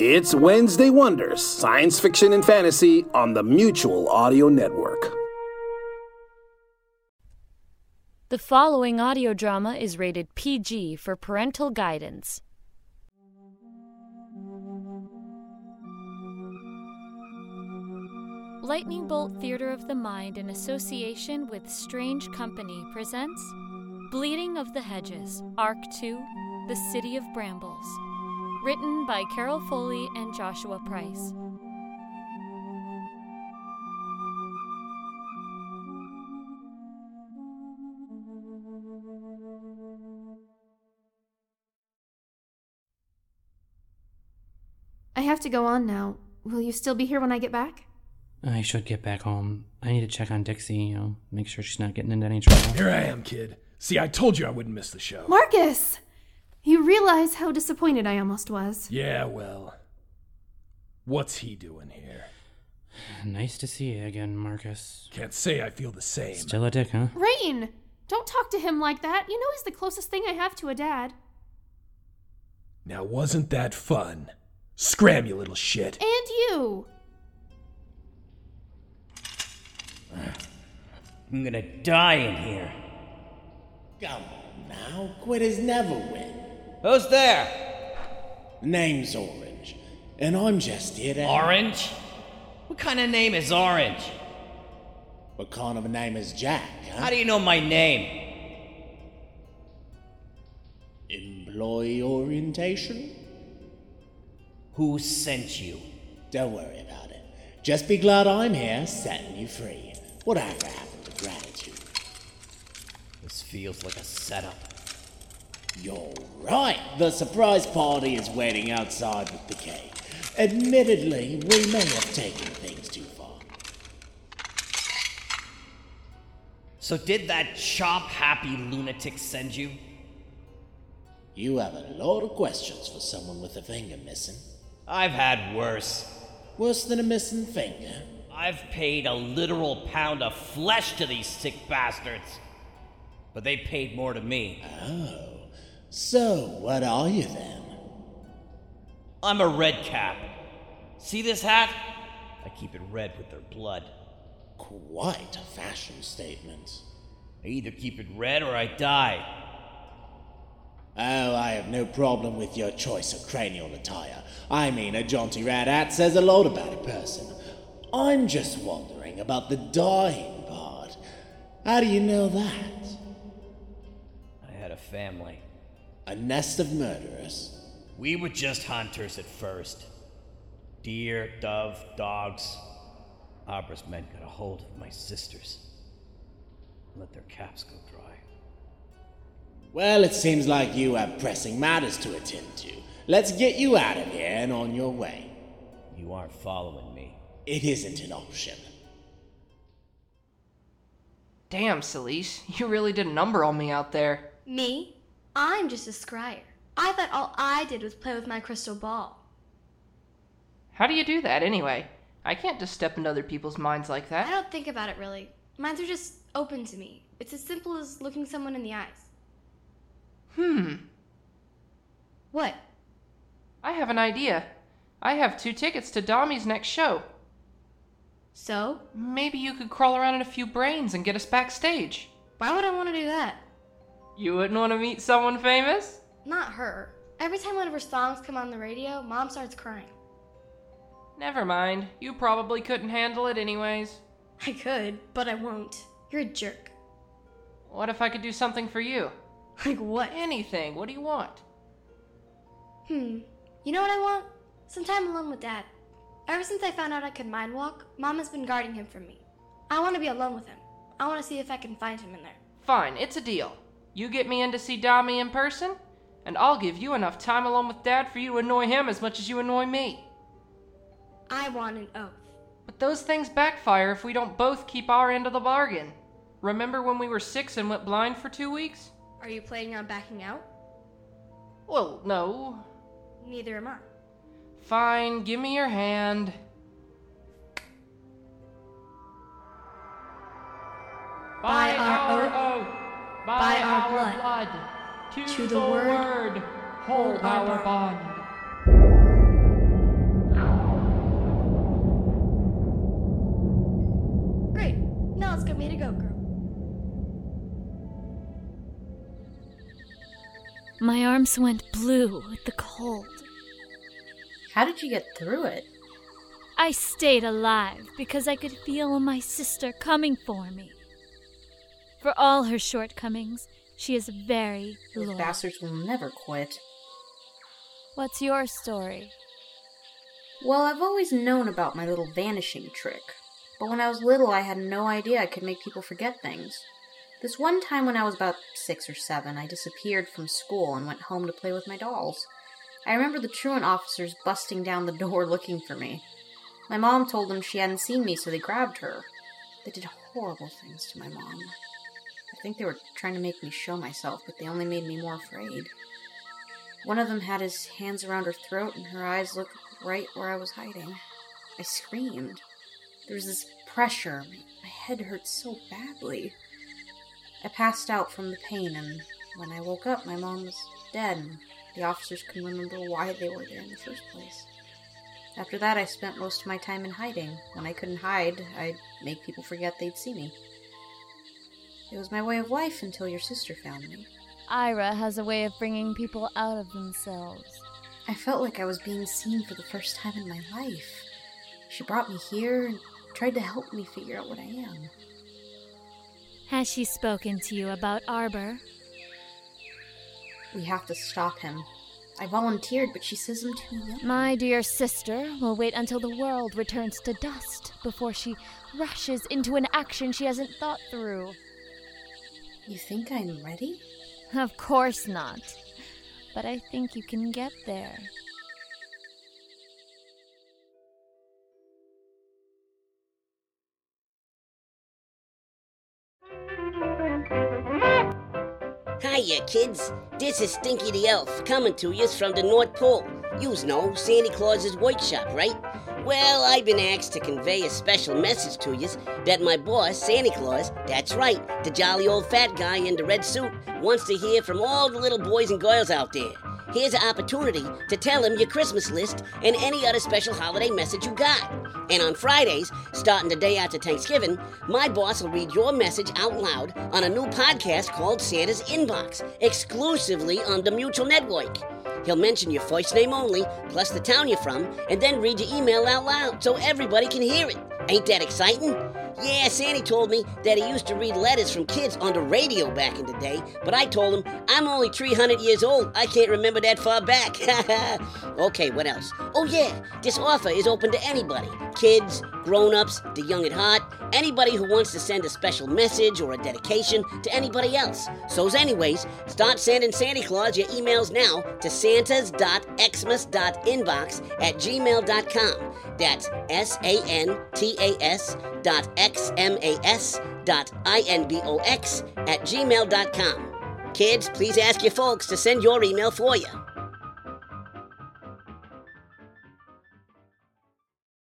It's Wednesday Wonders, science fiction and fantasy on the Mutual Audio Network. The following audio drama is rated PG for parental guidance. Lightning Bolt Theater of the Mind, in association with Strange Company, presents Bleeding of the Hedges, Arc 2 The City of Brambles. Written by Carol Foley and Joshua Price. I have to go on now. Will you still be here when I get back? I should get back home. I need to check on Dixie, you know, make sure she's not getting into any trouble. Here I am, kid. See, I told you I wouldn't miss the show. Marcus! You realize how disappointed I almost was. Yeah, well. What's he doing here? Nice to see you again, Marcus. Can't say I feel the same. Still a dick, huh? Rain! Don't talk to him like that. You know he's the closest thing I have to a dad. Now, wasn't that fun? Scram, you little shit. And you! I'm gonna die in here. Come on now, quitters never win. Who's there? Name's Orange, and I'm just here to. Orange? What kind of name is Orange? What kind of a name is Jack, huh? How do you know my name? Employee orientation? Who sent you? Don't worry about it. Just be glad I'm here, setting you free. Whatever happened to gratitude? This feels like a setup. You're right. The surprise party is waiting outside with the cake. Admittedly, we may have taken things too far. So did that chop happy lunatic send you? You have a lot of questions for someone with a finger missing. I've had worse. Worse than a missing finger? I've paid a literal pound of flesh to these sick bastards. But they paid more to me. Oh. So, what are you then? I'm a red cap. See this hat? I keep it red with their blood. Quite a fashion statement. I either keep it red or I die. Oh, I have no problem with your choice of cranial attire. I mean, a jaunty red hat says a lot about a person. I'm just wondering about the dying part. How do you know that? I had a family. A nest of murderers? We were just hunters at first. Deer, dove, dogs. Abra's men got a hold of my sisters. Let their caps go dry. Well, it seems like you have pressing matters to attend to. Let's get you out of here and on your way. You aren't following me. It isn't an option. Damn, Celise, you really did a number on me out there. Me? I'm just a scryer. I thought all I did was play with my crystal ball. How do you do that anyway? I can't just step into other people's minds like that. I don't think about it really. Minds are just open to me. It's as simple as looking someone in the eyes. Hmm. What? I have an idea. I have two tickets to Dami's next show. So? Maybe you could crawl around in a few brains and get us backstage. Why would I want to do that? You wouldn't want to meet someone famous? Not her. Every time one of her songs come on the radio, mom starts crying. Never mind. You probably couldn't handle it anyways. I could, but I won't. You're a jerk. What if I could do something for you? Like what? Anything. What do you want? Hmm. You know what I want? Some time alone with Dad. Ever since I found out I could mind walk, Mom has been guarding him from me. I want to be alone with him. I want to see if I can find him in there. Fine, it's a deal. You get me in to see Dami in person, and I'll give you enough time alone with Dad for you to annoy him as much as you annoy me. I want an oath. But those things backfire if we don't both keep our end of the bargain. Remember when we were six and went blind for two weeks? Are you planning on backing out? Well, no. Neither am I. Fine, give me your hand. blood. blood. To, to, the, the word, word, hold our bond. Great. Now it's good me to go, girl. My arms went blue with the cold. How did you get through it? I stayed alive because I could feel my sister coming for me. For all her shortcomings, she is very Those loyal. bastards will never quit. What's your story? Well, I've always known about my little vanishing trick, but when I was little, I had no idea I could make people forget things. This one time when I was about six or seven, I disappeared from school and went home to play with my dolls. I remember the truant officers busting down the door looking for me. My mom told them she hadn't seen me, so they grabbed her. They did horrible things to my mom. I think they were trying to make me show myself, but they only made me more afraid. One of them had his hands around her throat, and her eyes looked right where I was hiding. I screamed. There was this pressure. My, head hurt so badly. I passed out from the pain, and when I woke up, my mom was dead, and the officers couldn't remember why they were there in the first place. After that, I spent most of my time in hiding. When I couldn't hide, I'd make people forget they'd see me. It was my way of life until your sister found me. Ira has a way of bringing people out of themselves. I felt like I was being seen for the first time in my life. She brought me here and tried to help me figure out what I am. Has she spoken to you about Arbor? We have to stop him. I volunteered, but she says I'm too young. My dear sister will wait until the world returns to dust before she rushes into an action she hasn't thought through. You think I'm ready? Of course not. But I think you can get there. Hiya, kids. This is Stinky the Elf coming to you from the North Pole. Yous know Santa Claus's workshop, right? Well, I've been asked to convey a special message to yous that my boss, Santa Claus, that's right, the jolly old fat guy in the red suit, wants to hear from all the little boys and girls out there. Here's an opportunity to tell him your Christmas list and any other special holiday message you got. And on Fridays, starting the day after Thanksgiving, my boss will read your message out loud on a new podcast called Santa's Inbox, exclusively on the Mutual Network. He'll mention your first name only, plus the town you're from, and then read your email out loud so everybody can hear it. Ain't that exciting? Yeah, Sandy told me that he used to read letters from kids on the radio back in the day, but I told him I'm only 300 years old. I can't remember that far back. okay, what else? Oh, yeah, this offer is open to anybody kids, grown ups, the young at heart, anybody who wants to send a special message or a dedication to anybody else. So's, anyways, start sending Santa Claus your emails now to santas.xmas.inbox at gmail.com. That's S A N T A S dot X M A S dot I N B O X at gmail.com. Kids, please ask your folks to send your email for you.